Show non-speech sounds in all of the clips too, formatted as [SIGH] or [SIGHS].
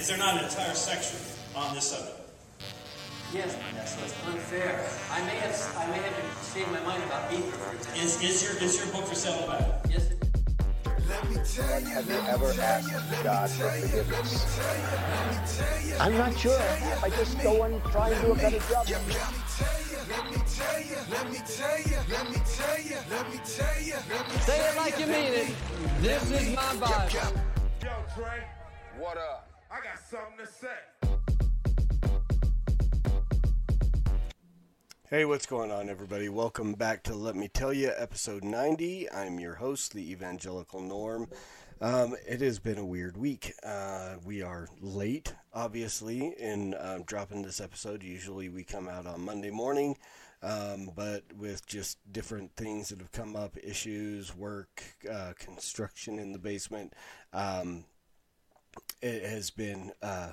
Is there not an entire section on this subject? Yes, so it's unfair. I may have, I may have changed my mind about beef, for example. Is, is your is your book for sale back? Yes, it- And have you ever asked God for forgiveness? I'm not sure. I just go and try and do a better job. Let me tell you, let me tell you, let me tell you, let me tell you, let me tell you, let me tell you. Say it like you mean it. This is my Bible. Yo, Trey, What up? Something to say. Hey, what's going on, everybody? Welcome back to Let Me Tell You, episode 90. I'm your host, the Evangelical Norm. Um, it has been a weird week. Uh, we are late, obviously, in um, dropping this episode. Usually we come out on Monday morning, um, but with just different things that have come up issues, work, uh, construction in the basement um, it has been uh,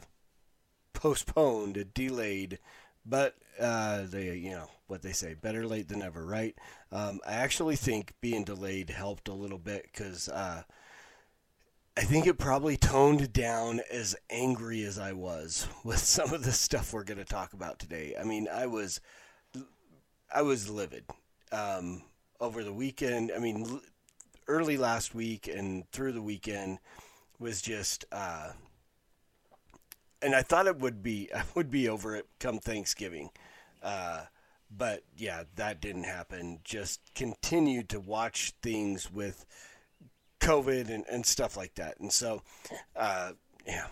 postponed, delayed, but uh, they, you know, what they say, better late than never, right? Um, I actually think being delayed helped a little bit because uh, I think it probably toned down as angry as I was [LAUGHS] with some of the stuff we're going to talk about today. I mean, I was, I was livid um, over the weekend. I mean, early last week and through the weekend was just. Uh, and I thought it would be [LAUGHS] I would be over it come Thanksgiving, uh, but yeah, that didn't happen. Just continued to watch things with COVID and, and stuff like that, and so uh, yeah,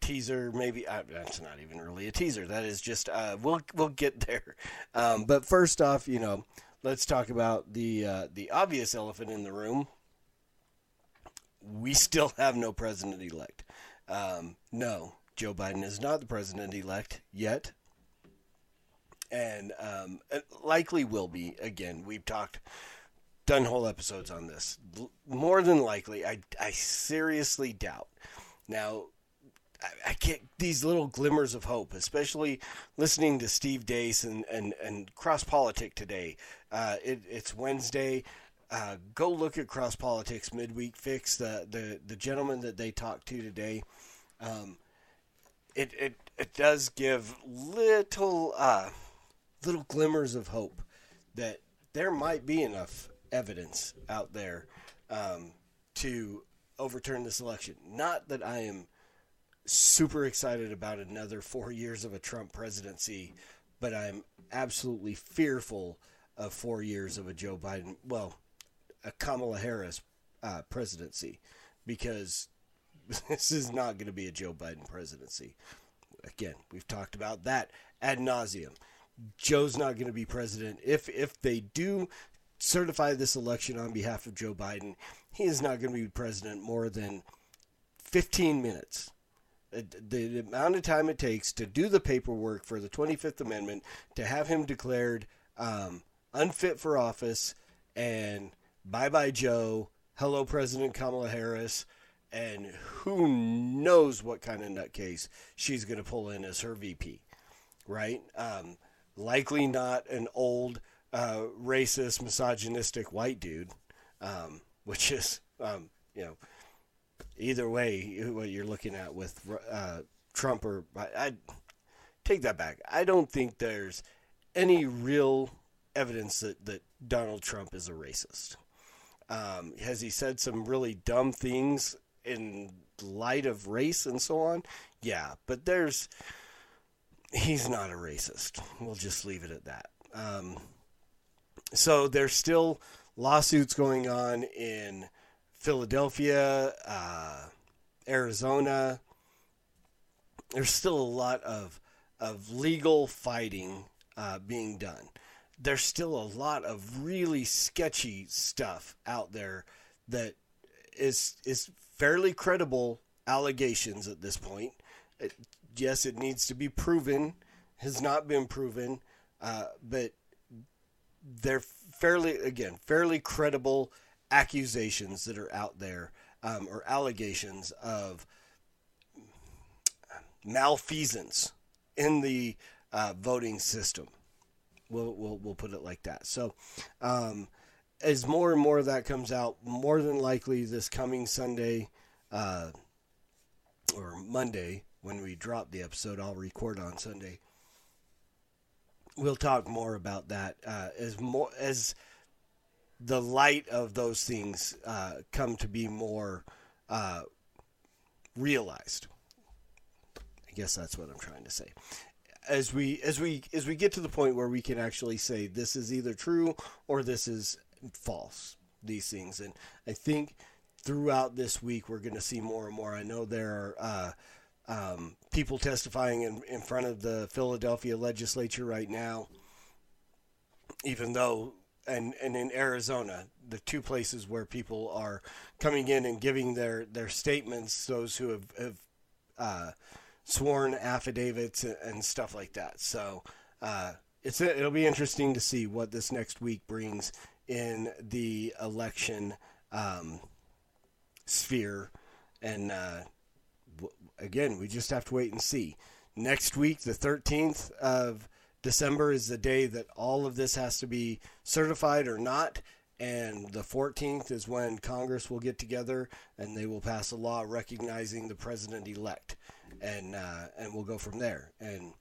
teaser maybe uh, that's not even really a teaser. That is just uh, we'll we'll get there. Um, but first off, you know, let's talk about the uh, the obvious elephant in the room. We still have no president elect. Um, no, Joe Biden is not the president elect yet, and um, likely will be. Again, we've talked, done whole episodes on this. More than likely, I, I seriously doubt. Now, I, I get these little glimmers of hope, especially listening to Steve Deace and, and, and Cross Politic today. Uh, it, it's Wednesday. Uh, go look at Cross Politics Midweek Fix, the, the, the gentleman that they talked to today. Um, it, it, it does give little uh, little glimmers of hope that there might be enough evidence out there um, to overturn this election. Not that I am super excited about another four years of a Trump presidency, but I'm absolutely fearful of four years of a Joe Biden, well, a Kamala Harris uh, presidency, because [LAUGHS] this is not going to be a Joe Biden presidency. Again, we've talked about that ad nauseum. Joe's not going to be president. If if they do certify this election on behalf of Joe Biden, he is not going to be president more than 15 minutes. Uh, The, amount of time it takes to do the paperwork for the 25th Amendment, to have him declared um, unfit for office, and bye bye Joe, hello President Kamala Harris, and who knows what kind of nutcase she's going to pull in as her VP, right? Um, likely not an old, uh, racist, misogynistic white dude, um, which is, um, you know, either way, what you're looking at with uh, Trump or I, take that back. I don't think there's any real evidence that, that Donald Trump is a racist. Um, has he said some really dumb things in light of race and so on? Yeah, but there's he's not a racist. We'll just leave it at that. Um, so there's still lawsuits going on in Philadelphia, uh, Arizona. There's still a lot of of legal fighting uh, being done. There's still a lot of really sketchy stuff out there that is is fairly credible allegations at this point. It, yes, it needs to be proven. Has not been proven, uh, but they're fairly again fairly credible accusations that are out there um, or allegations of malfeasance in the uh, voting system. We'll, we'll, we'll put it like that. So, um, as more and more of that comes out, more than likely this coming Sunday uh, or Monday, when we drop the episode, I'll record on Sunday. We'll talk more about that uh, as more as the light of those things uh, come to be more uh, realized. I guess that's what I'm trying to say. As we as we as we get to the point where we can actually say this is either true or this is false. These things, and I think throughout this week we're going to see more and more. I know there are uh, um, people testifying in, in front of the Philadelphia legislature right now, even though and and in Arizona, the two places where people are coming in and giving their their statements, those who have, have uh, sworn affidavits and stuff like that. So uh, it's it'll be interesting to see what this next week brings in the election um, sphere, and uh, w- again, we just have to wait and see. Next week, the thirteenth of December is the day that all of this has to be certified or not. And the 14th is when Congress will get together and they will pass a law recognizing the president elect. And, uh, and we'll go from there. And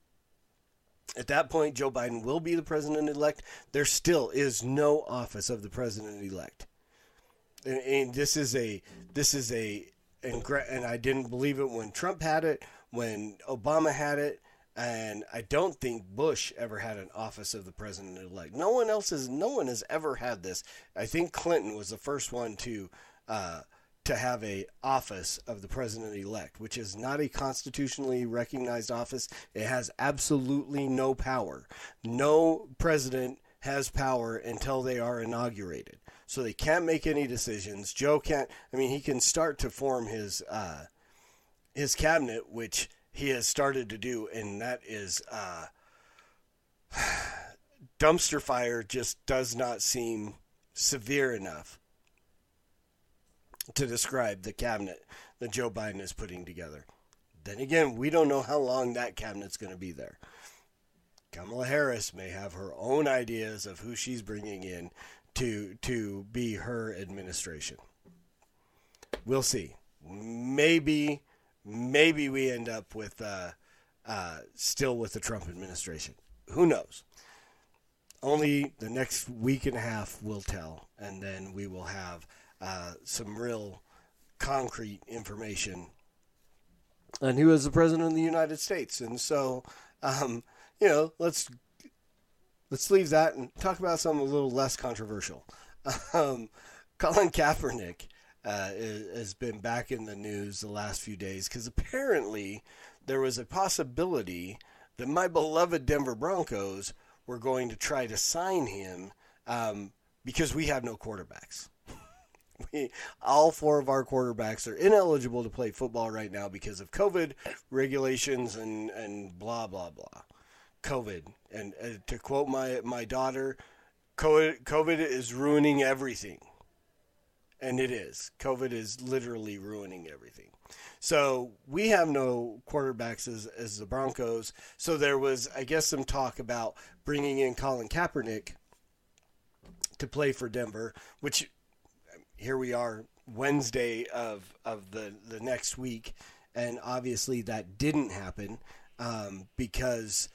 at that point, Joe Biden will be the president elect. There still is no office of the president elect. And, and this is a, this is a, and, and I didn't believe it when Trump had it, when Obama had it and I don't think Bush ever had an office of the president elect. No one else has. No one has ever had this. I think Clinton was the first one to uh, to have a office of the president elect, which is not a constitutionally recognized office. It has absolutely no power. No president has power until they are inaugurated. So they can't make any decisions. Joe can't. I mean, he can start to form his uh, his cabinet, which he has started to do, and that is uh, [SIGHS] dumpster fire just does not seem severe enough to describe the cabinet that Joe Biden is putting together. Then again, we don't know how long that cabinet's going to be there. Kamala Harris may have her own ideas of who she's bringing in to to be her administration. We'll see. Maybe maybe we end up with uh, uh, still with the Trump administration. Who knows? Only the next week and a half will tell, and then we will have uh, some real concrete information on who is the president of the United States. And so, um, you know, let's let's leave that and talk about something a little less controversial. Um, Colin Kaepernick uh, has been back in the news the last few days because apparently there was a possibility that my beloved Denver Broncos were going to try to sign him um, because we have no quarterbacks. We, all four of our quarterbacks are ineligible to play football right now because of COVID regulations and, and blah, blah, blah. COVID. And uh, to quote my, my daughter, COVID, is ruining everything and it is. COVID is literally ruining everything. So we have no quarterbacks as, as the Broncos. So there was, I guess, some talk about bringing in Colin Kaepernick to play for Denver, which here we are Wednesday of of the the next week, and obviously that didn't happen um, because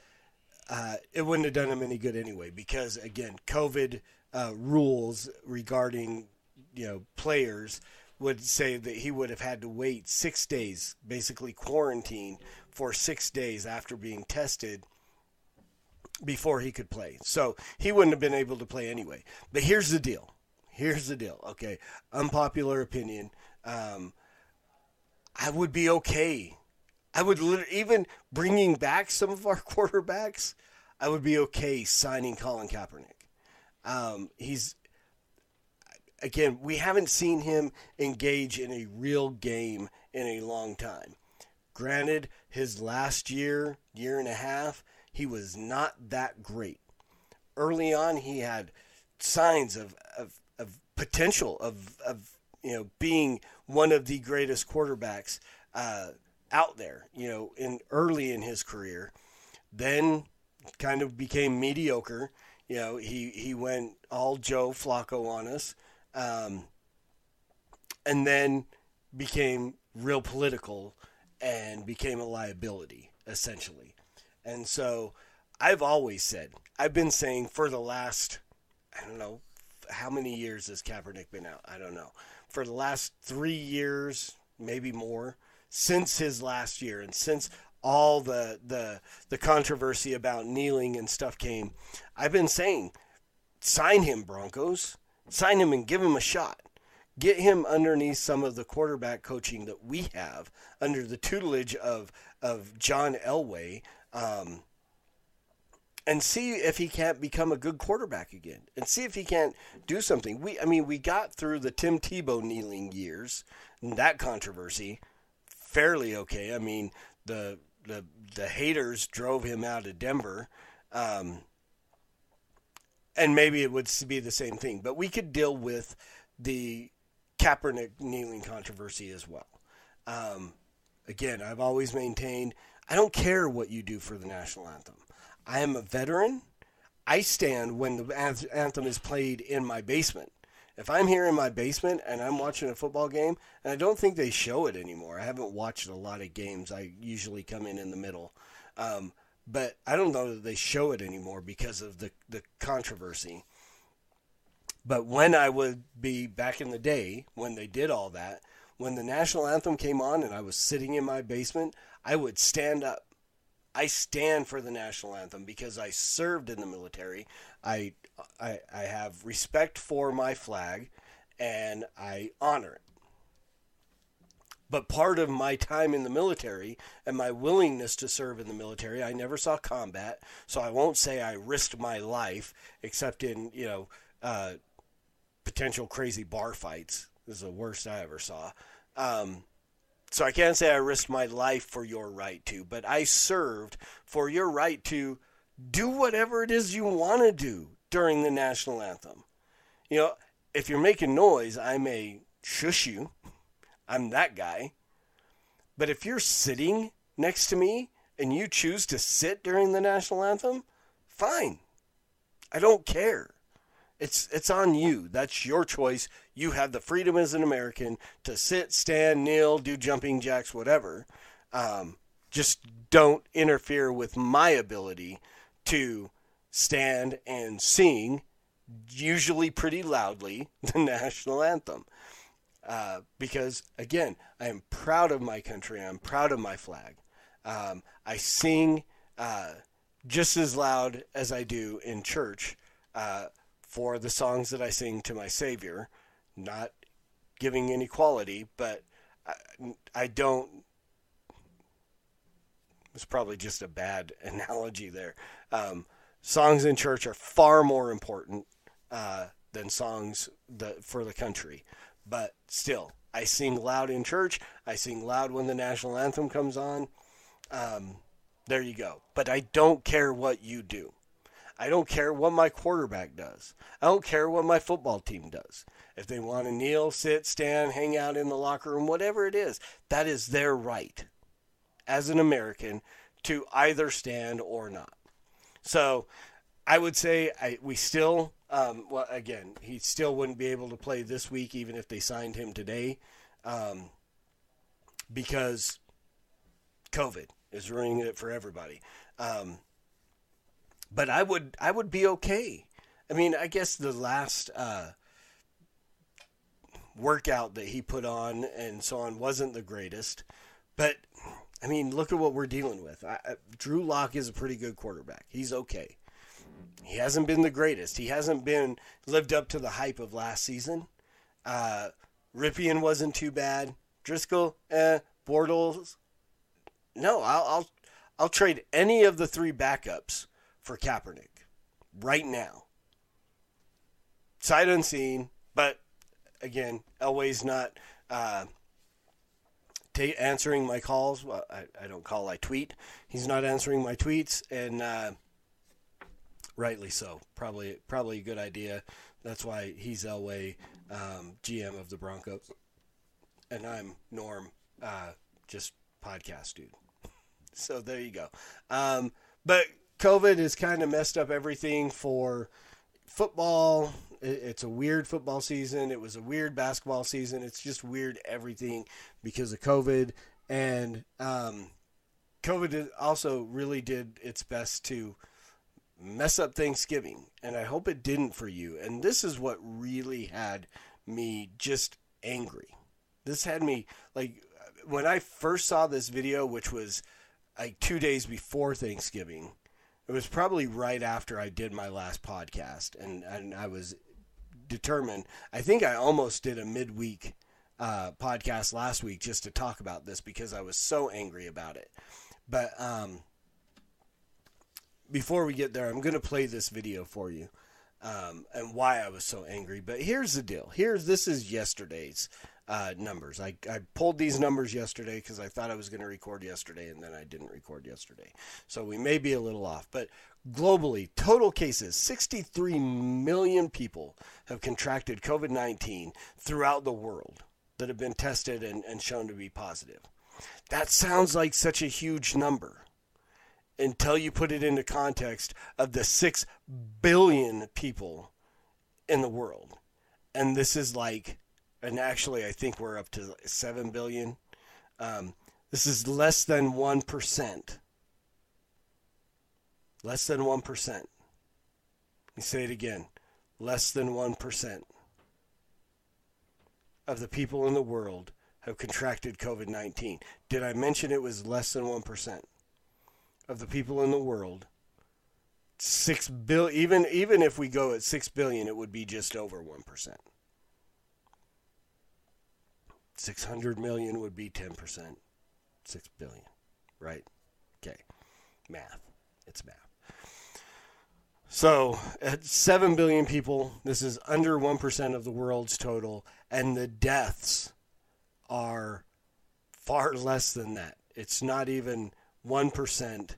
uh, it wouldn't have done him any good anyway. Because again, COVID uh, rules regarding you know players would say that he would have had to wait six days, basically quarantine for six days after being tested before he could play. So he wouldn't have been able to play anyway. But here's the deal. Here's the deal. Okay, unpopular opinion. Um, I would be okay. I would even bringing back some of our [LAUGHS] quarterbacks. I would be okay signing Colin Kaepernick. Um, he's again, we haven't seen him engage in a real game in a long time. Granted, his last year, year and a half, he was not that great. Early on, he had signs of, of, of potential of, of you know being one of the greatest quarterbacks uh, out there. You know, in early in his career, then kind of became mediocre. You know, he he went all Joe Flacco on us um, and then became real political and became a liability essentially. And so I've always said, I've been saying for the last, I don't know, how many years has Kaepernick been out? I don't know. For the last three years, maybe more, since his last year and since all the the the controversy about kneeling and stuff came, I've been saying, sign him, Broncos. Sign him and give him a shot. Get him underneath some of the quarterback coaching that we have under the tutelage of of John Elway. Um, and see if he can't become a good quarterback again and see if he can't do something. We I mean we got through the Tim Tebow kneeling years and that controversy fairly okay. I mean the the the haters drove him out of Denver. Um, and maybe it would be the same thing, but we could deal with the Kaepernick kneeling controversy as well. Um, again, I've always maintained I don't care what you do for the national anthem. I am a veteran. I stand when the anthem is played in my basement. If I'm here in my basement and I'm watching a football game, and I don't think they show it anymore. I haven't watched a lot of games. I usually come in in the middle. Um, but I don't know that they show it anymore because of the, the controversy. But when I would be back in the day, when they did all that, when the national anthem came on and I was sitting in my basement, I would stand up. I stand for the national anthem because I served in the military. I, I, I have respect for my flag and I honor it. But part of my time in the military and my willingness to serve in the military, I never saw combat, so I won't say I risked my life, except in you know uh, potential crazy bar fights. This is the worst I ever saw. Um, so I can't say I risked my life for your right to, but I served for your right to do whatever it is you want to do during the national anthem. You know, if you're making noise, I may shush you I'm that guy. But if you're sitting next to me and you choose to sit during the national anthem, fine. I don't care. It's it's on you. That's your choice. You have the freedom as an American to sit, stand, kneel, do jumping jacks, whatever. Um, just don't interfere with my ability to stand and sing, usually pretty loudly, [LAUGHS] the national anthem. Uh, because again, I am proud of my country. I'm proud of my flag. Um, I sing uh, just as loud as I do in church uh, for the songs that I sing to my Savior. Not giving any quality, but I, I don't. It's probably just a bad [LAUGHS] analogy there. Um, songs in church are far more important uh, than songs that, for the country. But still, I sing loud in church. I sing loud when the national anthem comes on. Um, there you go. But I don't care what you do. I don't care what my quarterback does. I don't care what my football team does. If they want to kneel, sit, stand, hang out in the locker room, whatever it is, that is their right as an American to either stand or not. So I would say I, we still um, well, again, he still wouldn't be able to play this week, even if they signed him today, um, because COVID is ruining it for everybody. Um, but I would, I would be okay. I mean, I guess the last uh, workout that he put on and so on wasn't the greatest, but I mean, look at what we're dealing with. I, Drew Lock is a pretty good quarterback. He's okay he hasn't been the greatest. He hasn't been lived up to the hype of last season. Uh, Rypien wasn't too bad. Driskel, eh. Bortles, no. I'll, I'll I'll trade any of the three backups for Kaepernick right now. Sight unseen, but again, Elway's not uh, t- answering my calls. Well, I, I don't call, I tweet. He's not answering my tweets, and uh, rightly so. Probably probably a good idea. That's why he's Elway, um, GM of the Broncos, and I'm Norm, uh, just podcast dude. [LAUGHS] So there you go. Um, but COVID has kind of messed up everything for football. It's a weird football season. It was a weird basketball season. It's just weird everything because of COVID. And um, COVID also really did its best to mess up Thanksgiving, and I hope it didn't for you. And this is what really had me just angry. This had me like when I first saw this video, which was like two days before Thanksgiving. It was probably right after I did my last podcast, and and I was determined. I think I almost did a midweek uh, podcast last week just to talk about this because I was so angry about it. But um, before we get there, I'm going to play this video for you um, and why I was so angry. But here's the deal. Here's this is yesterday's uh, numbers. I, I pulled these numbers yesterday because I thought I was going to record yesterday, and then I didn't record yesterday. So we may be a little off. But globally, total cases 63 million people have contracted COVID 19 throughout the world that have been tested and, and shown to be positive. That sounds like such a huge number until you put it into context of the 6 billion people in the world. And this is like, and actually, I think we're up to 7 billion. Um, this is less than 1%. Less than 1%. Let me say it again less than 1% of the people in the world have contracted COVID 19. Did I mention it was less than 1%? of the people in the world, six bill even even if we go at six billion, it would be just over one percent. Six hundred million would be ten percent. Six billion, right? Okay, math. It's math. So at seven billion people, this is under one percent of the world's total, and the deaths are far [LAUGHS] less than that. It's not even one percent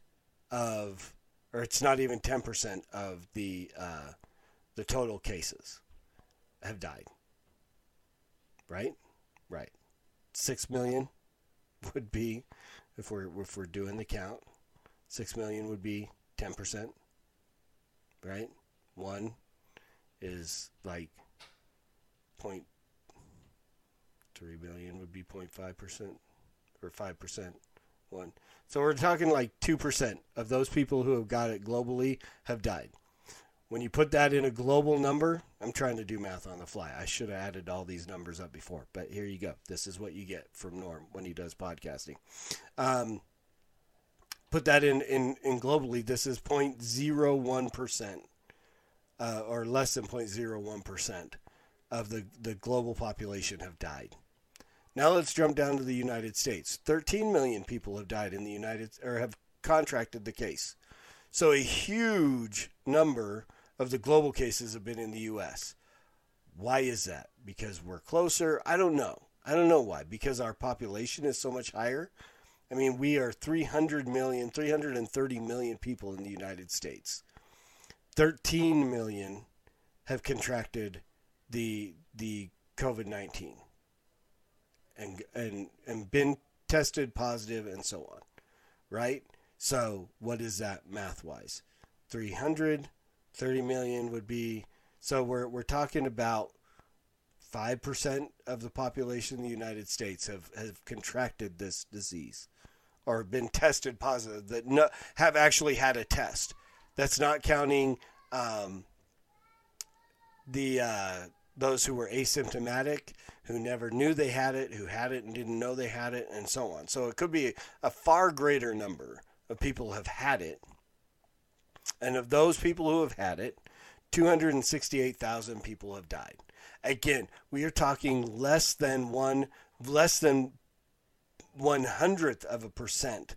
of, or it's not even ten percent of the uh, the total cases have died. Right, right. Six million would be, if we're if we're doing the count, six million would be ten percent. Right, one is like point three billion would be 0.5 percent or five percent one. So we're talking like 2% of those people who have got it globally have died. When you put that in a global number, I'm trying to do math on the fly. I should have added all these numbers up before, but here you go. This is what you get from Norm when he does podcasting. Um, put that in, in, in globally, this is 0.01%, uh, or less than 0.01% of the, the global population have died. Now let's jump down to the United States. 13 million people have died in the United or have contracted the case. So a huge number of the global cases have been in the US. Why is that? Because we're closer? I don't know. I don't know why. Because our population is so much higher. I mean, we are 300 million, 330 million people in the United States. 13 million have contracted the the COVID-19 and and and been tested positive and so on. Right? So, what is that math-wise? 300 30 million would be so we're we're talking about 5% of the population in the United States have, have contracted this disease or have been tested positive that no, have actually had a test. That's not counting um, the uh, those who were asymptomatic, who never knew they had it, who had it and didn't know they had it, and so on. So it could be a far greater number of people have had it and of those people who have had it, 268,000 people have died. Again, we are talking less than one, less than one hundredth of a percent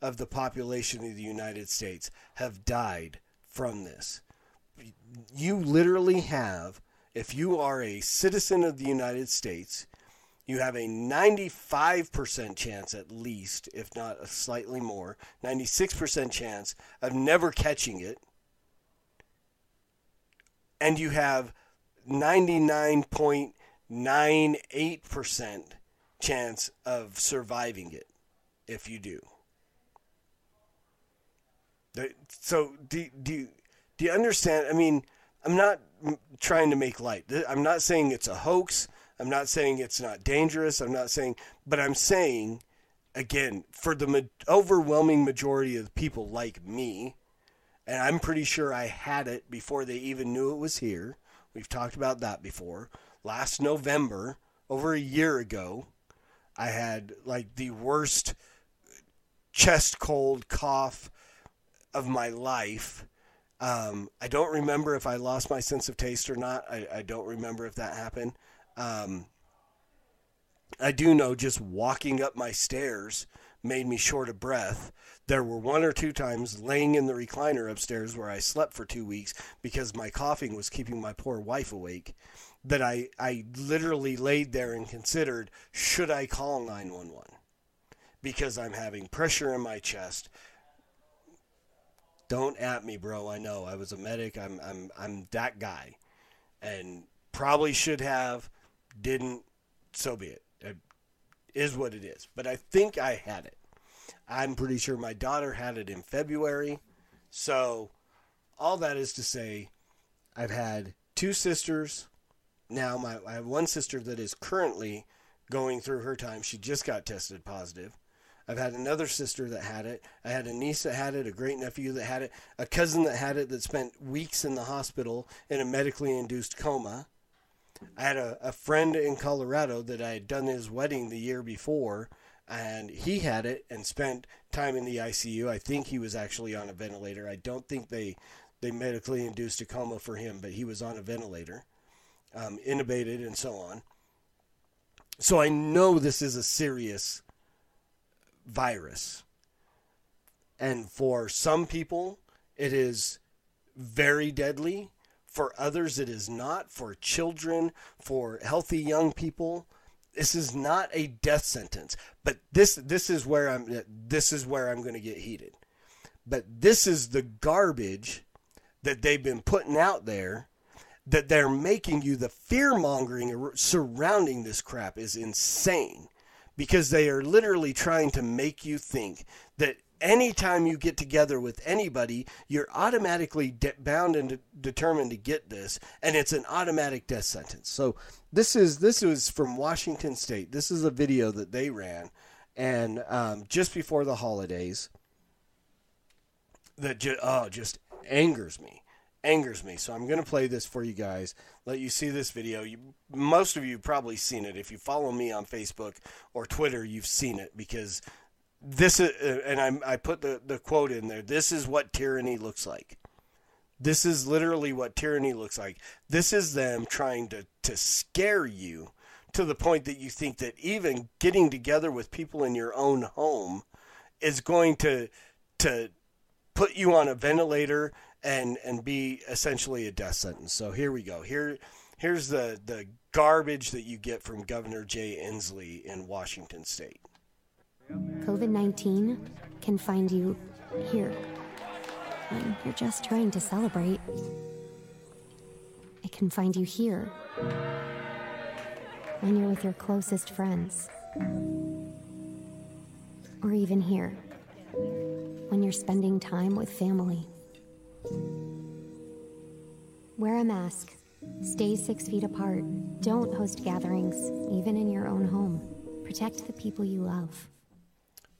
of the population of the United States have died from this. You literally have if you are a citizen of the United States, you have a 95% chance at least, if not a slightly more, 96% chance of never catching it. And you have 99.98% chance of surviving it if you do. So do, do, do you understand? I mean, I'm not trying to make light. I'm not saying it's a hoax. I'm not saying it's not dangerous. I'm not saying, but I'm saying again, for the ma- overwhelming majority of people like me, and I'm pretty sure I had it before they even knew it was here. We've talked about that before. Last November, over a year ago, I had like the worst chest cold cough of my life. Um, I don't remember if I lost my sense of taste or not. I, I don't remember if that happened. Um, I do know just walking up my stairs made me short of breath. There were one or two times laying in the recliner upstairs where I slept for two weeks because my coughing was keeping my poor wife awake. That I, I literally laid there and considered should I call 911 because I'm having pressure in my chest. Don't at me, bro. I know I was a medic. I'm I'm I'm that guy, and probably should have, didn't. So be it. It is what it is. But I think I had it. I'm pretty sure my daughter had it in February. So all that is to say, I've had two sisters. Now my I have one sister that is currently going through her time. She just got tested positive. I've had another sister that had it. I had a niece that had it, a great nephew that had it, a cousin that had it that spent weeks in the hospital in a medically induced coma. I had a, a friend in Colorado that I had done his wedding the year before, and he had it and spent time in the ICU. I think he was actually on a ventilator. I don't think they, they medically induced a coma for him, but he was on a ventilator, um, intubated, and so on. So I know this is a serious virus. And for some people, it is very deadly. For others, it is not. For children, for healthy young people, this is not a death sentence. But this this is where I'm this is where I'm going to get heated. But this is the garbage that they've been putting out there that they're making you the fear mongering surrounding this crap is insane because they are literally trying to make you think that anytime you get together with anybody, you're automatically de- bound and de- determined to get this, and it's an automatic death sentence. So this is this was from Washington State. This is a video that they ran, and um, just before the holidays, that ju- oh just angers me angers me. So I'm going to play this for you guys. Let you see this video. You, most of you probably seen it. If you follow me on Facebook or Twitter, you've seen it because this is, uh, and I, I put the, the quote in there. This is what tyranny looks like. This is literally what tyranny looks like. This is them trying to, to scare you to the point that you think that even getting together with people in your own home is going to to put you on a ventilator and and be essentially a death sentence. So here we go. Here here's the the garbage that you get from Governor Jay Inslee in Washington State. COVID 19 can find you here when you're just trying to celebrate. It can find you here when you're with your closest friends. Or even here when you're spending time with family. Wear a mask. Stay six feet apart. Don't host gatherings, even in your own home. Protect the people you love.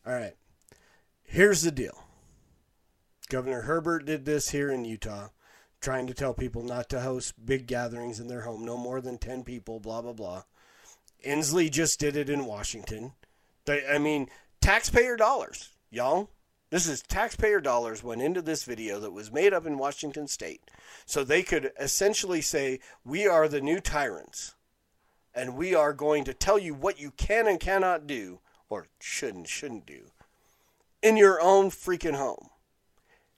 All right. Here's the deal. Governor Herbert did this here in Utah, trying to tell people not to host big gatherings in their home, no more than 10 people, blah, blah, blah. Inslee just did it in Washington. They, I mean, taxpayer dollars, y'all. This is taxpayer dollars went into this video that was made up in Washington state. So they could essentially say, We are the new tyrants, and we are going to tell you what you can and cannot do, or should and shouldn't do, in your own freaking home.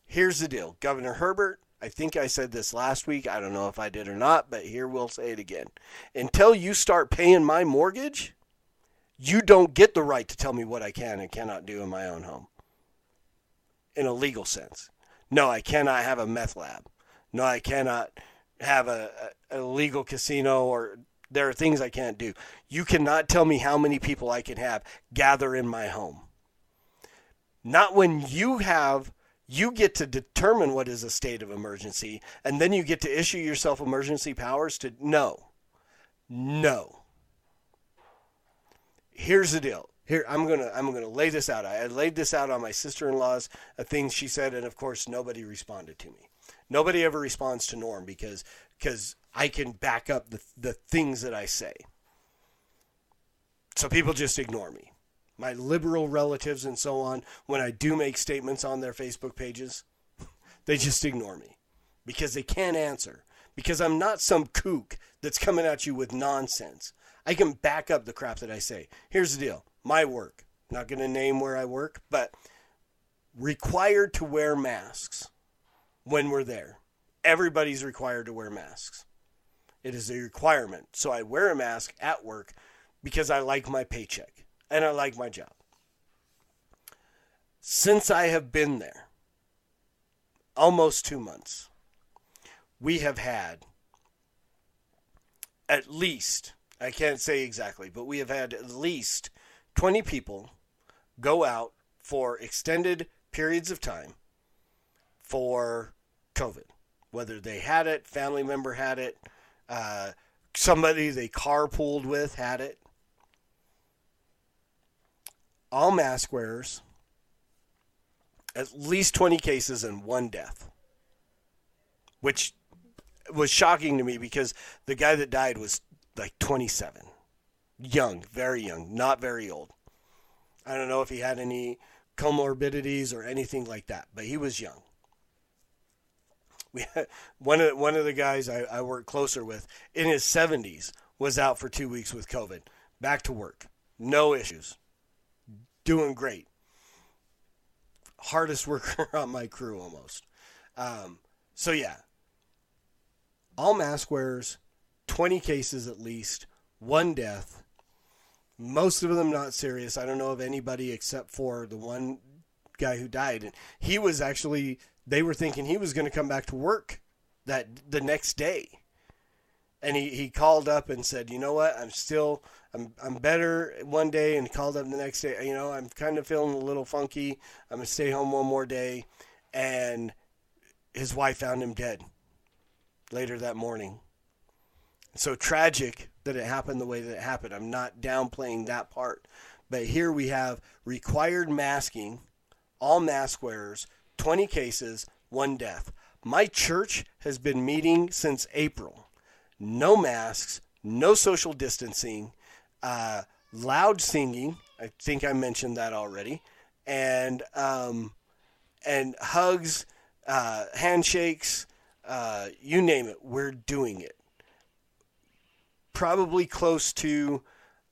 Here's the deal Governor Herbert, I think I said this last week. I don't know if I did or not, but here we'll say it again. Until you start paying my mortgage, you don't get the right to tell me what I can and cannot do in my own home in a legal sense. No, I cannot have a meth lab. No, I cannot have a, a, a legal casino or there are things I can't do. You cannot tell me how many people I can have gather in my home. Not when you have you get to determine what is a state of emergency and then you get to issue yourself emergency powers to no. No. Here's the deal. Here, I'm gonna I'm gonna lay this out. I laid this out on my sister-in-law's uh, a thing she said, and of course nobody responded to me. Nobody ever responds to Norm because because I can back up the the things that I say. So people just ignore me. My liberal relatives and so on, when I do make statements on their Facebook pages, [LAUGHS] they just ignore me because they can't answer. Because I'm not some kook that's coming at you with nonsense. I can back up the crap that I say. Here's the deal my work, not going to name where I work, but required to wear masks when we're there. Everybody's required to wear masks. It is a requirement. So I wear a mask at work because I like my paycheck and I like my job. Since I have been there, almost two months, we have had at least, I can't say exactly, but we have had at least 20 people go out for extended periods of time for COVID. Whether they had it, family member had it, uh, somebody they carpooled with had it. All mask wearers, at least 20 cases and one death, which was shocking to me because the guy that died was like 27. Young, very young, not very old. I don't know if he had any comorbidities or anything like that, but he was young. We one of one of the guys I, I worked closer with in his 70s was out for two weeks with COVID, back to work, no issues, doing great. Hardest [LAUGHS] worker on my crew almost. Um, so yeah, all mask wearers, 20 cases at least, one death. Most of them not serious. I don't know of anybody except for the one guy who died. And he was actually, they were thinking he was going to come back to work that the next day. And he, he called up and said, you know what, I'm still, I'm, I'm better one day and called up the next day. You know, I'm kind of feeling a little funky. I'm going to stay home one more day. And his wife found him dead later that morning. So tragic that it happened the way that it happened. I'm not downplaying that part. But here we have required masking, all mask wearers, 20 cases, one death. My church has been meeting since April. No masks, no social distancing, uh, loud singing. I think I mentioned that already. And, um, and hugs, uh, handshakes, uh, you name it, we're doing it. Probably close to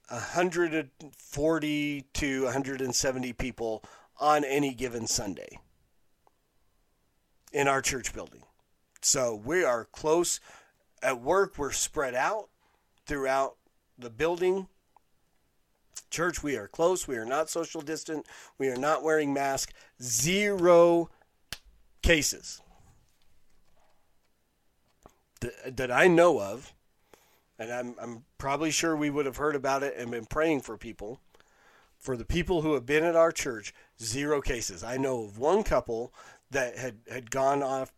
140 to 170 people on any given Sunday in our church building. So we are close. At work, we're spread out throughout the building. Church, we are close. We are not social distant. We are not wearing masks. Zero cases that, I know of, and I'm, I'm probably sure we would have heard about it and been praying for people. For the people who have been at our church, zero cases. I know of one couple that had, had gone off,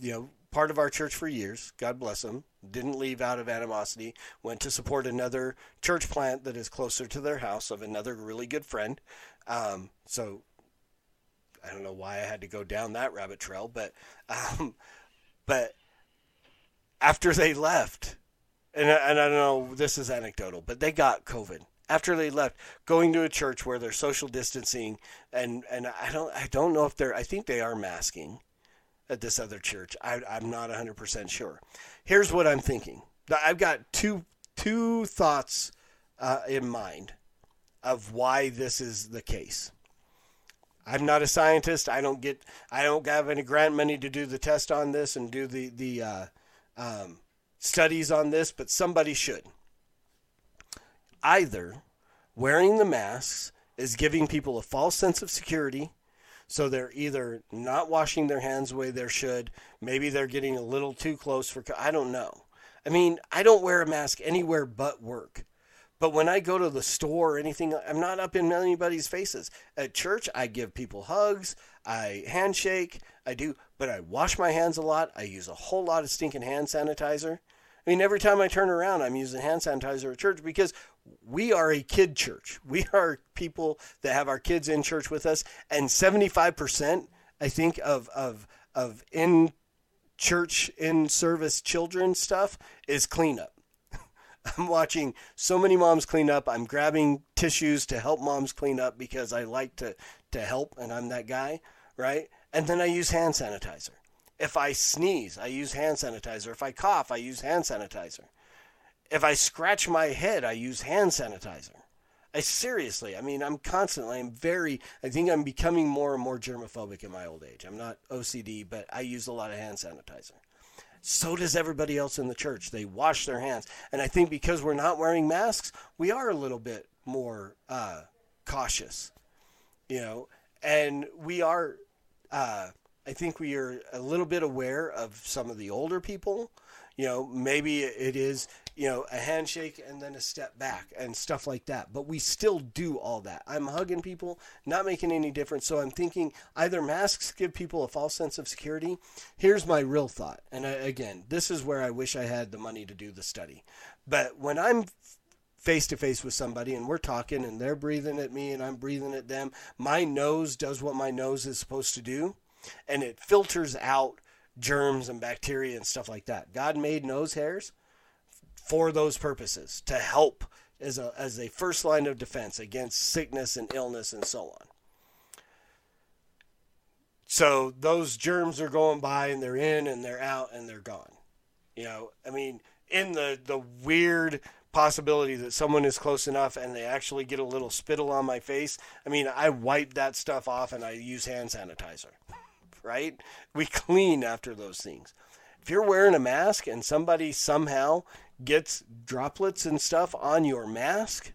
you know, part of our church for years. God bless them. Didn't leave out of animosity. Went to support another church plant that is closer to their house of another really good friend. Um, so I don't know why I had to go down that rabbit trail, but um, but after they left, and, and I don't know, this is anecdotal, but they got COVID after they left, going to a church where they're social distancing, and and I don't I don't know if they're I think they are masking at this other church. I, I'm not 100 percent sure. Here's what I'm thinking. I've got two two thoughts uh, in mind of why this is the case. I'm not a scientist. I don't get I don't have any grant money to do the test on this and do the the uh, um, studies on this, but somebody should. Either wearing the masks is giving people a false sense of security, so they're either not washing their hands the way they should, maybe they're getting a little too close for. I don't know. I mean, I don't wear a mask anywhere but work. But when I go to the store or anything, I'm not up in anybody's faces. At church, I give people hugs, I handshake, I do, but I wash my hands a lot. I use a whole lot of stinking hand sanitizer. I mean, every time I turn around, I'm using hand sanitizer at church because we are a kid church. We are people that have our kids in church with us, and 75%, I think, of of of in church in service children stuff is cleanup. [LAUGHS] I'm watching so many moms clean up. I'm grabbing tissues to help moms clean up because I like to to help and I'm that guy, right? And then I use hand sanitizer. If I sneeze, I use hand sanitizer. If I cough, I use hand sanitizer. If I scratch my head, I use hand sanitizer. I seriously, I mean, I'm constantly, I'm very, I think I'm becoming more and more germophobic in my old age. I'm not OCD, but I use a lot of hand sanitizer. So does everybody else in the church. They wash their hands. And I think because we're not wearing masks, we are a little bit more uh, cautious, you know, and we are, uh, I think we are a little bit aware of some of the older people. You know, maybe it is, you know, a handshake and then a step back and stuff like that. But we still do all that. I'm hugging people, not making any difference. So I'm thinking either masks give people a false sense of security. Here's my real thought. And I, again, this is where I wish I had the money to do the study. But when I'm face to face with somebody and we're talking and they're breathing at me and I'm breathing at them, my nose does what my nose is supposed to do and it filters out germs and bacteria and stuff like that. God made nose hairs for those purposes to help as a as a first line of defense against sickness and illness and so on. So those germs are going by and they're in and they're out and they're gone. You know, I mean, in the the weird possibility that someone is close enough and they actually get a little spittle on my face, I mean, I wipe that stuff off and I use hand sanitizer. [LAUGHS] Right? We clean after those things. If you're wearing a mask and somebody somehow gets droplets and stuff on your mask,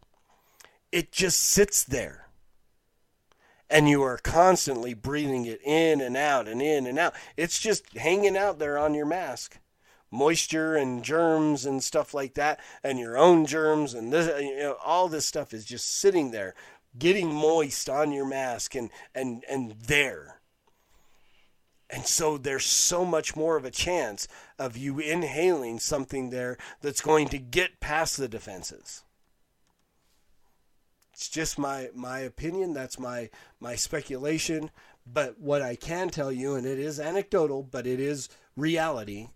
it just sits there. And you are constantly breathing it in and out and in and out. It's just hanging out there on your mask. Moisture and germs and stuff like that, and your own germs and this, you know, all this stuff is just sitting there, getting moist on your mask and and and there. And so there's so much more of a chance of you inhaling something there that's going to get past the defenses. It's just my my opinion, that's my my speculation, but what I can tell you and it is anecdotal, but it is reality.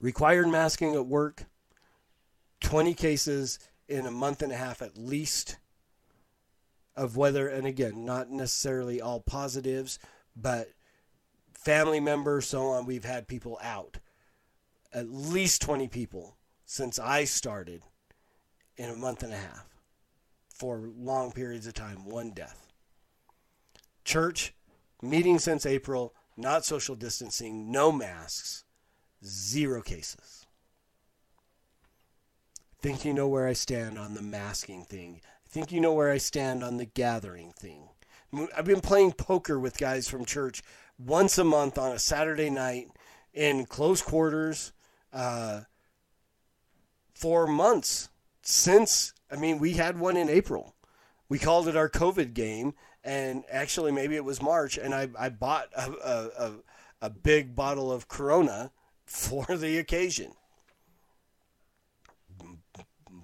Required masking at work 20 cases in a month and a half at least of whether and again, not necessarily all positives, but family members, so on. We've had people out. At least 20 people since I started in a month and a half for long periods of time, one death. Church, meeting since April, not social distancing, no masks, zero cases. Think you know where I stand on the masking thing. I think you know where I stand on the gathering thing. I've been playing poker with guys from church once a month on a Saturday night in close quarters uh, for months since. I mean, we had one in April. We called it our COVID game, and actually, maybe it was March, and I, I bought a, a, a, a big bottle of Corona [LAUGHS] for the occasion,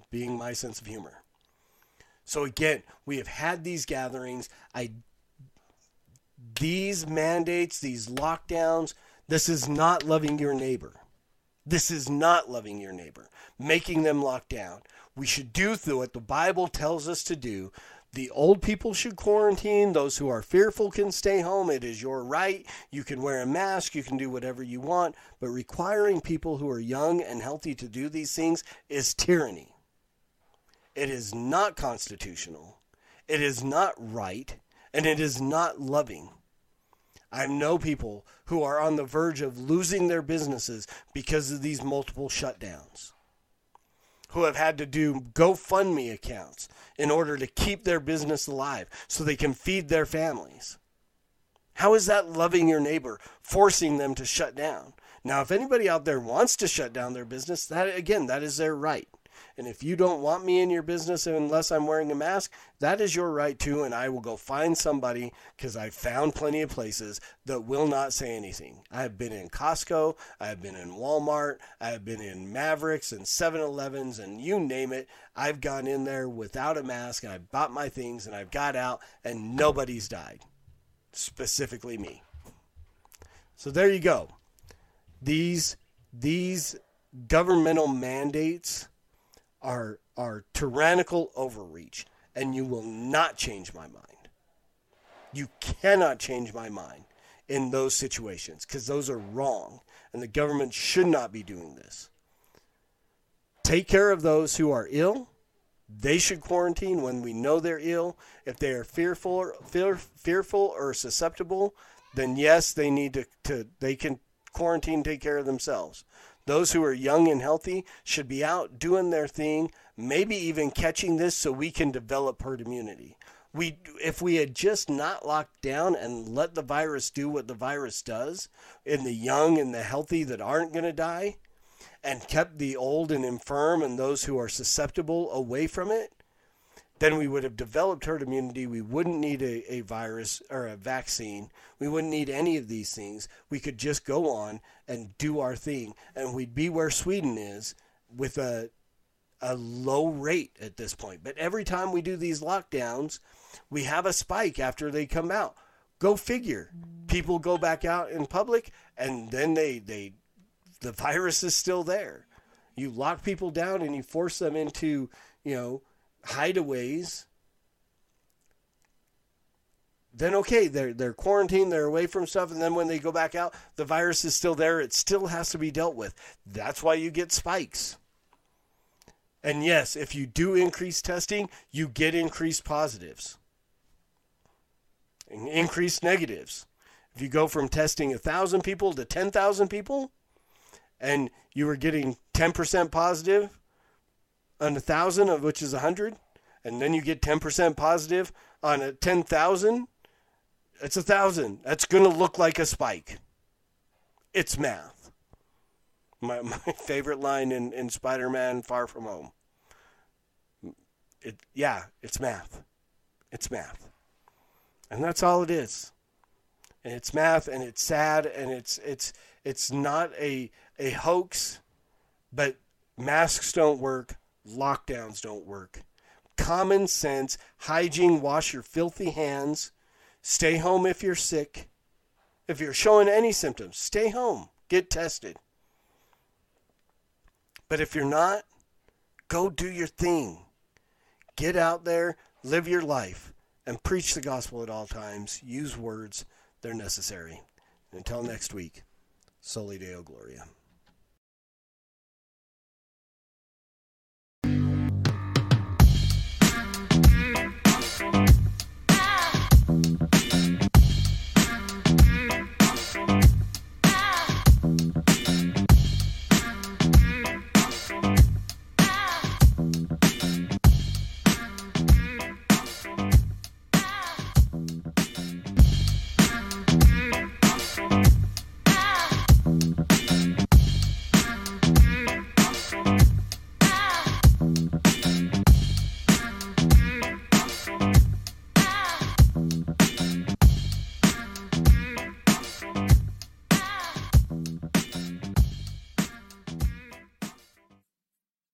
being my sense of humor. So again, we have had these gatherings. I these mandates, these lockdowns, this is not loving your neighbor. This is not loving your neighbor, making them lock down. We should do what the Bible tells us to do. The old people should quarantine. Those who are fearful can stay home. It is your right. You can wear a mask. You can do whatever you want. But requiring people who are young and healthy to do these things is tyranny. It is not constitutional. It is not right. And it is not loving. I know people who are on the verge of losing their businesses because of these multiple shutdowns, who have had to do GoFundMe accounts in order to keep their business alive so they can feed their families. How is that loving your neighbor, forcing them to shut down? Now, if anybody out there wants to shut down their business, that again, that is their right. And if you don't want me in your business unless I'm wearing a mask, that is your right too. And I will go find somebody because I've found plenty of places that will not say anything. I have been in Costco, I have been in Walmart, I have been in Maveriks and 7 Elevens, and you name it. I've gone in there without a mask and I bought my things and I've got out and nobody's died, specifically me. So there you go. These these governmental mandates are are tyrannical overreach and you will not change my mind. You cannot change my mind in those situations because those are wrong and the government should not be doing this. Take care of those who are ill. They should quarantine when we know they're ill. If they are fearful, fear, fearful or susceptible, then yes, they need to, to they can quarantine, take care of themselves. Those who are young and healthy should be out doing their thing, maybe even catching this so we can develop herd immunity. We, if we had just not locked down and let the virus do what the virus does in the young and the healthy that aren't going to die, and kept the old and infirm and those who are susceptible away from it, then we would have developed herd immunity. We wouldn't need a, a virus or a vaccine. We wouldn't need any of these things. We could just go on and do our thing, and we'd be where Sweden is with a a low rate at this point. But every time we do these lockdowns, we have a spike after they come out. Go figure. People go back out in public, and then they they the virus is still there. You lock people down and you force them into you know hideaways, then okay, they're they're quarantined, they're away from stuff, and then when they go back out, the virus is still there. It still has to be dealt with. That's why you get spikes. And yes, if you do increase testing, you get increased positives, increased negatives. If you go from testing a thousand people to ten thousand people, and you were getting ten percent positive on a thousand, of which is a hundred, and then you get ten percent positive on a ten thousand, it's a thousand. That's to look like a spike. It's math. My [LAUGHS] my favorite line in in Spider Man Far From Home. It yeah, it's math. It's math, and that's all it is. And it's math, and it's sad, and it's it's it's not a a hoax, but masks don't work lockdowns don't work. Common sense, hygiene, wash your filthy hands, stay home if you're sick. If you're showing any symptoms, stay home, get tested. But if you're not, go do your thing. Get out there, live your life, and preach the gospel at all times. Use words, they're necessary. Until next week, Soli Deo Gloria.